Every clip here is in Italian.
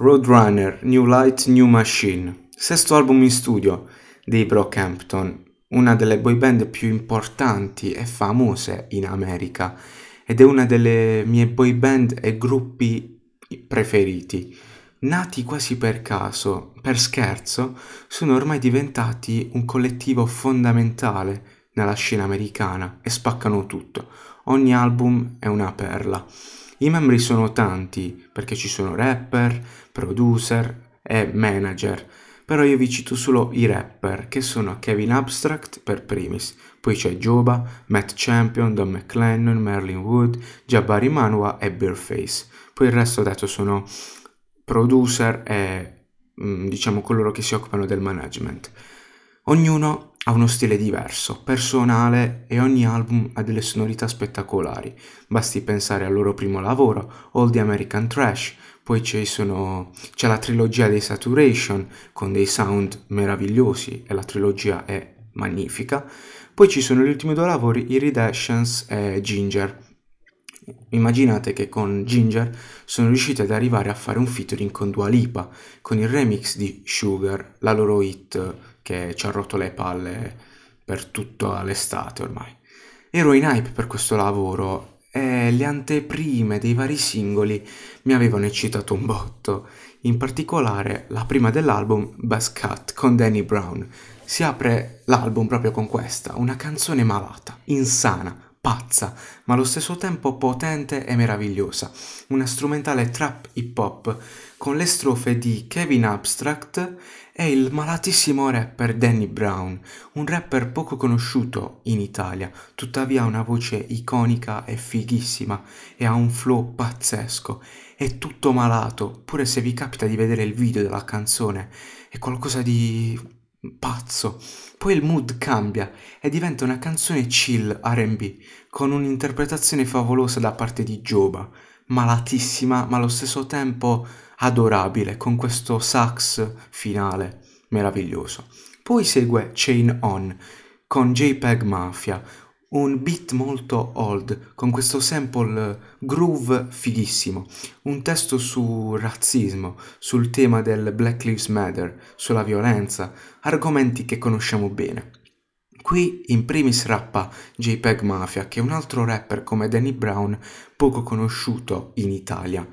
Roadrunner, New Light, New Machine, sesto album in studio dei Brockhampton, una delle boy band più importanti e famose in America ed è una delle mie boy band e gruppi preferiti. Nati quasi per caso, per scherzo, sono ormai diventati un collettivo fondamentale nella scena americana e spaccano tutto. Ogni album è una perla. I membri sono tanti perché ci sono rapper, producer e manager, però io vi cito solo i rapper che sono Kevin Abstract per primis, poi c'è Joba, Matt Champion, Don McLennan, Merlin Wood, Jabari Manua e Bearface. Poi il resto detto sono producer e mm, diciamo coloro che si occupano del management. Ognuno ha uno stile diverso, personale e ogni album ha delle sonorità spettacolari. Basti pensare al loro primo lavoro, All the American Trash, poi sono, c'è la trilogia dei Saturation con dei sound meravigliosi e la trilogia è magnifica. Poi ci sono gli ultimi due lavori, Iridescence e Ginger Immaginate che con Ginger sono riusciti ad arrivare a fare un featuring con Dua Lipa, con il remix di Sugar, la loro hit che ci ha rotto le palle per tutta l'estate ormai. Ero in hype per questo lavoro e le anteprime dei vari singoli mi avevano eccitato un botto, in particolare la prima dell'album Bass Cut con Danny Brown. Si apre l'album proprio con questa, una canzone malata, insana, pazza, ma allo stesso tempo potente e meravigliosa, una strumentale trap hip hop con le strofe di Kevin Abstract e il malatissimo rapper Danny Brown, un rapper poco conosciuto in Italia, tuttavia ha una voce iconica e fighissima e ha un flow pazzesco. È tutto malato, pure se vi capita di vedere il video della canzone, è qualcosa di pazzo. Poi il mood cambia e diventa una canzone chill RB, con un'interpretazione favolosa da parte di Joba, malatissima ma allo stesso tempo adorabile, con questo sax finale meraviglioso. Poi segue Chain On con JPEG Mafia, un beat molto old con questo sample groove fighissimo, un testo su razzismo, sul tema del Black Lives Matter, sulla violenza, argomenti che conosciamo bene. Qui in primis rappa JPEG Mafia, che è un altro rapper come Danny Brown poco conosciuto in Italia,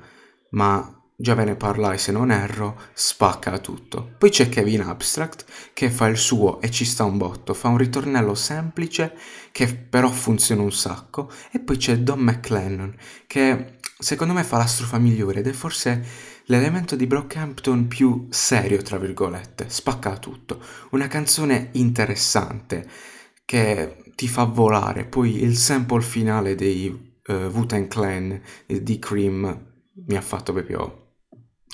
ma già ve ne parlai se non erro, spacca tutto. Poi c'è Kevin Abstract che fa il suo e ci sta un botto, fa un ritornello semplice che però funziona un sacco e poi c'è Don McLennan che secondo me fa la strofa migliore ed è forse l'elemento di Brockhampton più serio, tra virgolette, spacca tutto. Una canzone interessante che ti fa volare, poi il sample finale dei uh, Wu-Tang Clan di Cream mi ha fatto proprio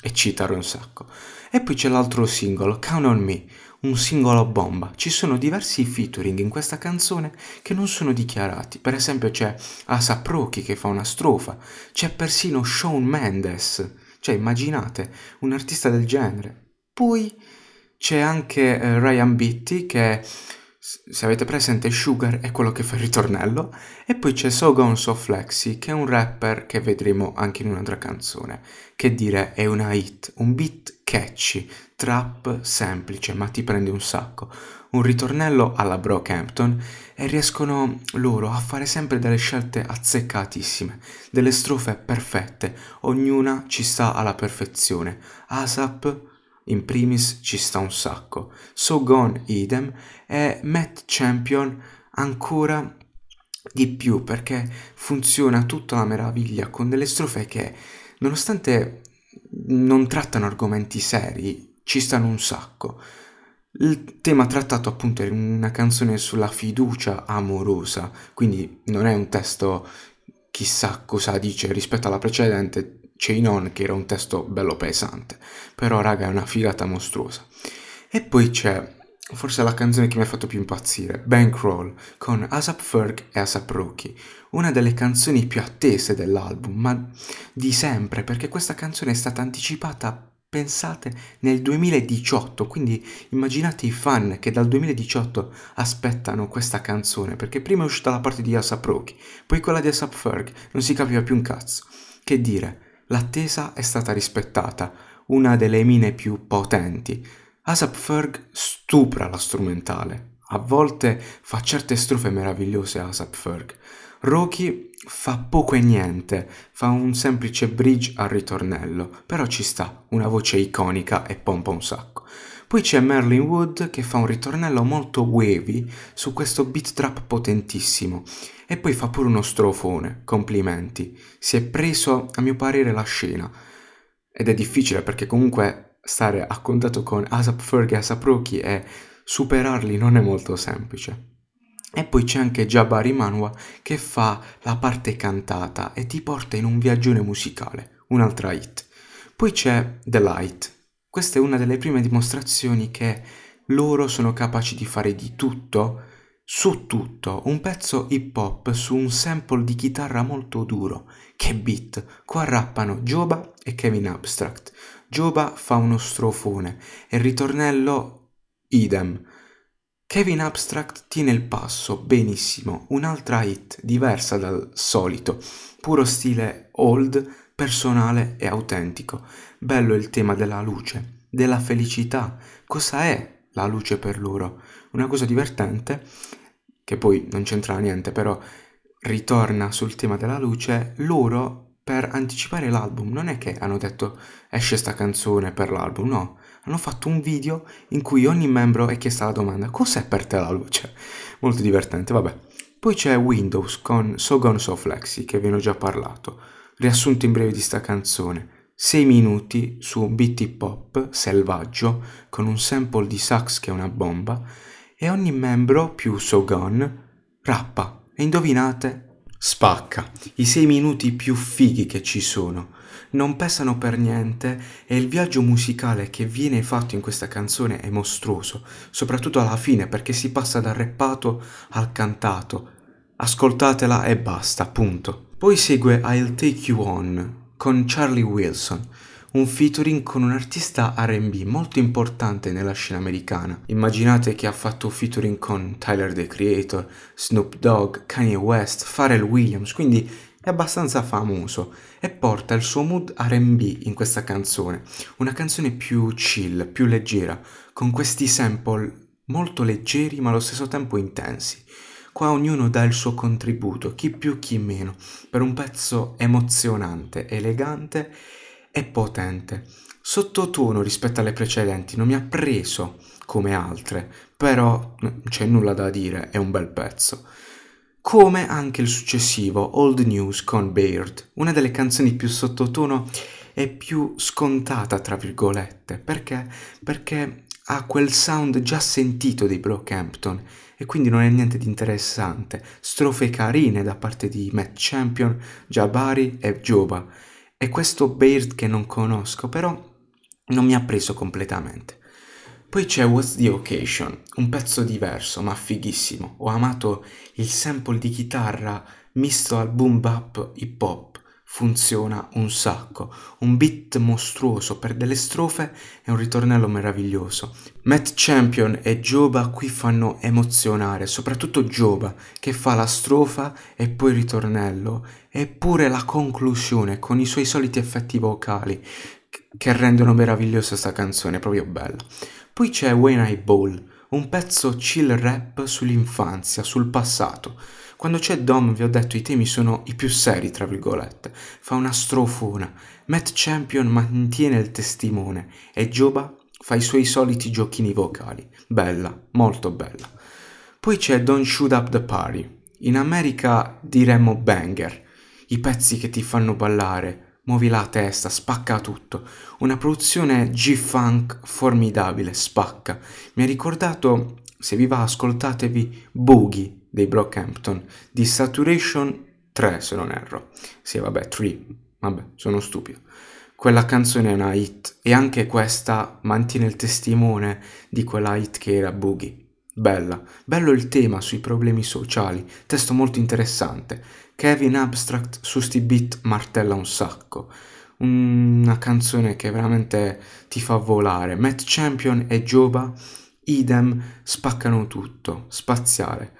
eccitare un sacco. E poi c'è l'altro singolo, Count on Me, un singolo bomba. Ci sono diversi featuring in questa canzone che non sono dichiarati. Per esempio c'è Asap Rocky che fa una strofa, c'è persino Shawn Mendes. Cioè, immaginate, un artista del genere. Poi c'è anche eh, Ryan Beatty che se avete presente Sugar è quello che fa il ritornello e poi c'è So Gone So Flexi che è un rapper che vedremo anche in un'altra canzone che dire è una hit un beat catchy trap semplice ma ti prende un sacco. Un ritornello alla Brockhampton e riescono loro a fare sempre delle scelte azzeccatissime delle strofe perfette ognuna ci sta alla perfezione. ASAP in primis ci sta un sacco, So Gone idem e Matt Champion ancora di più perché funziona tutta la meraviglia con delle strofe che nonostante non trattano argomenti seri ci stanno un sacco. Il tema trattato appunto è una canzone sulla fiducia amorosa, quindi non è un testo chissà cosa dice rispetto alla precedente, Chain On che era un testo bello pesante, però raga è una figata mostruosa. E poi c'è forse la canzone che mi ha fatto più impazzire, Bankroll, con Asap Ferg e Asap Rocky, una delle canzoni più attese dell'album, ma di sempre, perché questa canzone è stata anticipata, pensate, nel 2018, quindi immaginate i fan che dal 2018 aspettano questa canzone, perché prima è uscita la parte di Asap Rocky, poi quella di Asap Ferg, non si capiva più un cazzo. Che dire, L'attesa è stata rispettata, una delle mine più potenti. Asap Ferg stupra la strumentale. A volte fa certe strofe meravigliose Asap Ferg. Rocky fa poco e niente, fa un semplice bridge al ritornello, però ci sta, una voce iconica e pompa un sacco. Poi c'è Merlin Wood che fa un ritornello molto wavy su questo beat trap potentissimo e poi fa pure uno strofone, complimenti. Si è preso, a mio parere, la scena. Ed è difficile perché comunque stare a contatto con Asap Ferg e Asap Rocky e superarli non è molto semplice. E poi c'è anche Jabari Manwa che fa la parte cantata e ti porta in un viaggione musicale, un'altra hit. Poi c'è The Light, questa è una delle prime dimostrazioni che loro sono capaci di fare di tutto, su tutto, un pezzo hip hop su un sample di chitarra molto duro. Che beat! Qua rappano Joba e Kevin Abstract. Joba fa uno strofone e il ritornello idem. Kevin Abstract tiene il passo benissimo, un'altra hit diversa dal solito, puro stile old personale e autentico. Bello il tema della luce, della felicità. Cosa è la luce per loro? Una cosa divertente, che poi non c'entra niente, però ritorna sul tema della luce, loro per anticipare l'album non è che hanno detto esce sta canzone per l'album, no, hanno fatto un video in cui ogni membro è chiesta la domanda cos'è per te la luce? Molto divertente, vabbè. Poi c'è Windows con So Gone So Flexi che vi ho già parlato. Riassunto in breve di sta canzone. 6 minuti su beat hip hop selvaggio con un sample di sax che è una bomba e ogni membro più Sogon rappa e indovinate spacca. I 6 minuti più fighi che ci sono. Non pesano per niente e il viaggio musicale che viene fatto in questa canzone è mostruoso, soprattutto alla fine perché si passa dal rappato al cantato. Ascoltatela e basta, punto. Poi segue I'll Take You On con Charlie Wilson, un featuring con un artista RB molto importante nella scena americana. Immaginate che ha fatto featuring con Tyler the Creator, Snoop Dogg, Kanye West, Pharrell Williams, quindi è abbastanza famoso e porta il suo mood RB in questa canzone, una canzone più chill, più leggera, con questi sample molto leggeri ma allo stesso tempo intensi. Qua ognuno dà il suo contributo, chi più chi meno, per un pezzo emozionante, elegante e potente. Sottotono rispetto alle precedenti, non mi ha preso come altre, però c'è nulla da dire, è un bel pezzo. Come anche il successivo Old News con Baird, una delle canzoni più sottotono e più scontata, tra virgolette. Perché? Perché ha quel sound già sentito dei Brockhampton e quindi non è niente di interessante. Strofe carine da parte di Matt Champion, Jabari e Joba. E questo Baird che non conosco, però non mi ha preso completamente. Poi c'è What's the Occasion, un pezzo diverso ma fighissimo. Ho amato il sample di chitarra misto al boom bap hip hop funziona un sacco, un beat mostruoso per delle strofe e un ritornello meraviglioso. Matt Champion e Joba qui fanno emozionare, soprattutto Joba che fa la strofa e poi il ritornello e pure la conclusione con i suoi soliti effetti vocali che rendono meravigliosa questa canzone, proprio bella. Poi c'è When I Ball, un pezzo chill rap sull'infanzia, sul passato quando c'è Dom, vi ho detto, i temi sono i più seri, tra virgolette. Fa una strofona. Matt Champion mantiene il testimone e Joba fa i suoi soliti giochini vocali. Bella, molto bella. Poi c'è Don't Shoot Up the Party. In America diremmo banger. I pezzi che ti fanno ballare, muovi la testa, spacca tutto. Una produzione G-Funk formidabile, spacca. Mi ha ricordato, se vi va ascoltatevi, Boogie dei Brockhampton di Saturation 3 se non erro. Sì, vabbè, 3. Vabbè, sono stupido. Quella canzone è una hit e anche questa mantiene il testimone di quella hit che era Boogie. Bella, bello il tema sui problemi sociali, testo molto interessante. Kevin Abstract su sti beat martella un sacco. Una canzone che veramente ti fa volare. Matt Champion e Joba, idem, spaccano tutto, spaziale.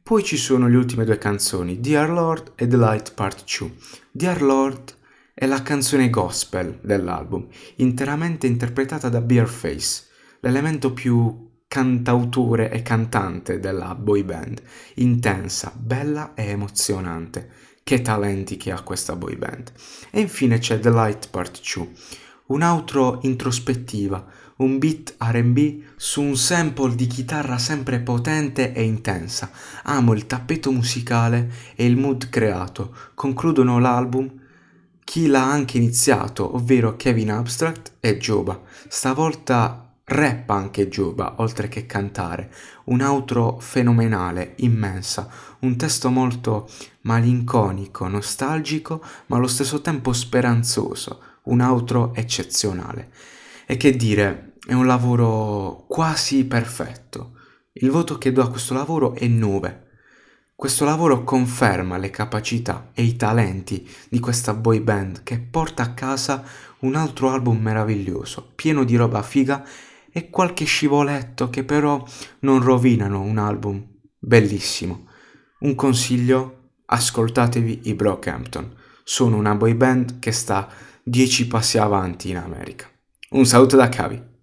Poi ci sono le ultime due canzoni, Dear Lord e The Light Part 2. Dear Lord è la canzone gospel dell'album, interamente interpretata da Bearface, l'elemento più cantautore e cantante della boy band, intensa, bella e emozionante. Che talenti che ha questa boy band. E infine c'è The Light Part 2, un'outro introspettiva, un beat RB su un sample di chitarra sempre potente e intensa. Amo il tappeto musicale e il mood creato. Concludono l'album chi l'ha anche iniziato, ovvero Kevin Abstract e Joba. Stavolta Rappa anche Giuba, oltre che cantare, un outro fenomenale, immensa, un testo molto malinconico, nostalgico, ma allo stesso tempo speranzoso, un outro eccezionale. E che dire, è un lavoro quasi perfetto. Il voto che do a questo lavoro è 9. Questo lavoro conferma le capacità e i talenti di questa boy band che porta a casa un altro album meraviglioso, pieno di roba figa e qualche scivoletto che però non rovinano un album bellissimo. Un consiglio, ascoltatevi i Brockhampton. Sono una boy band che sta 10 passi avanti in America. Un saluto da Cavi.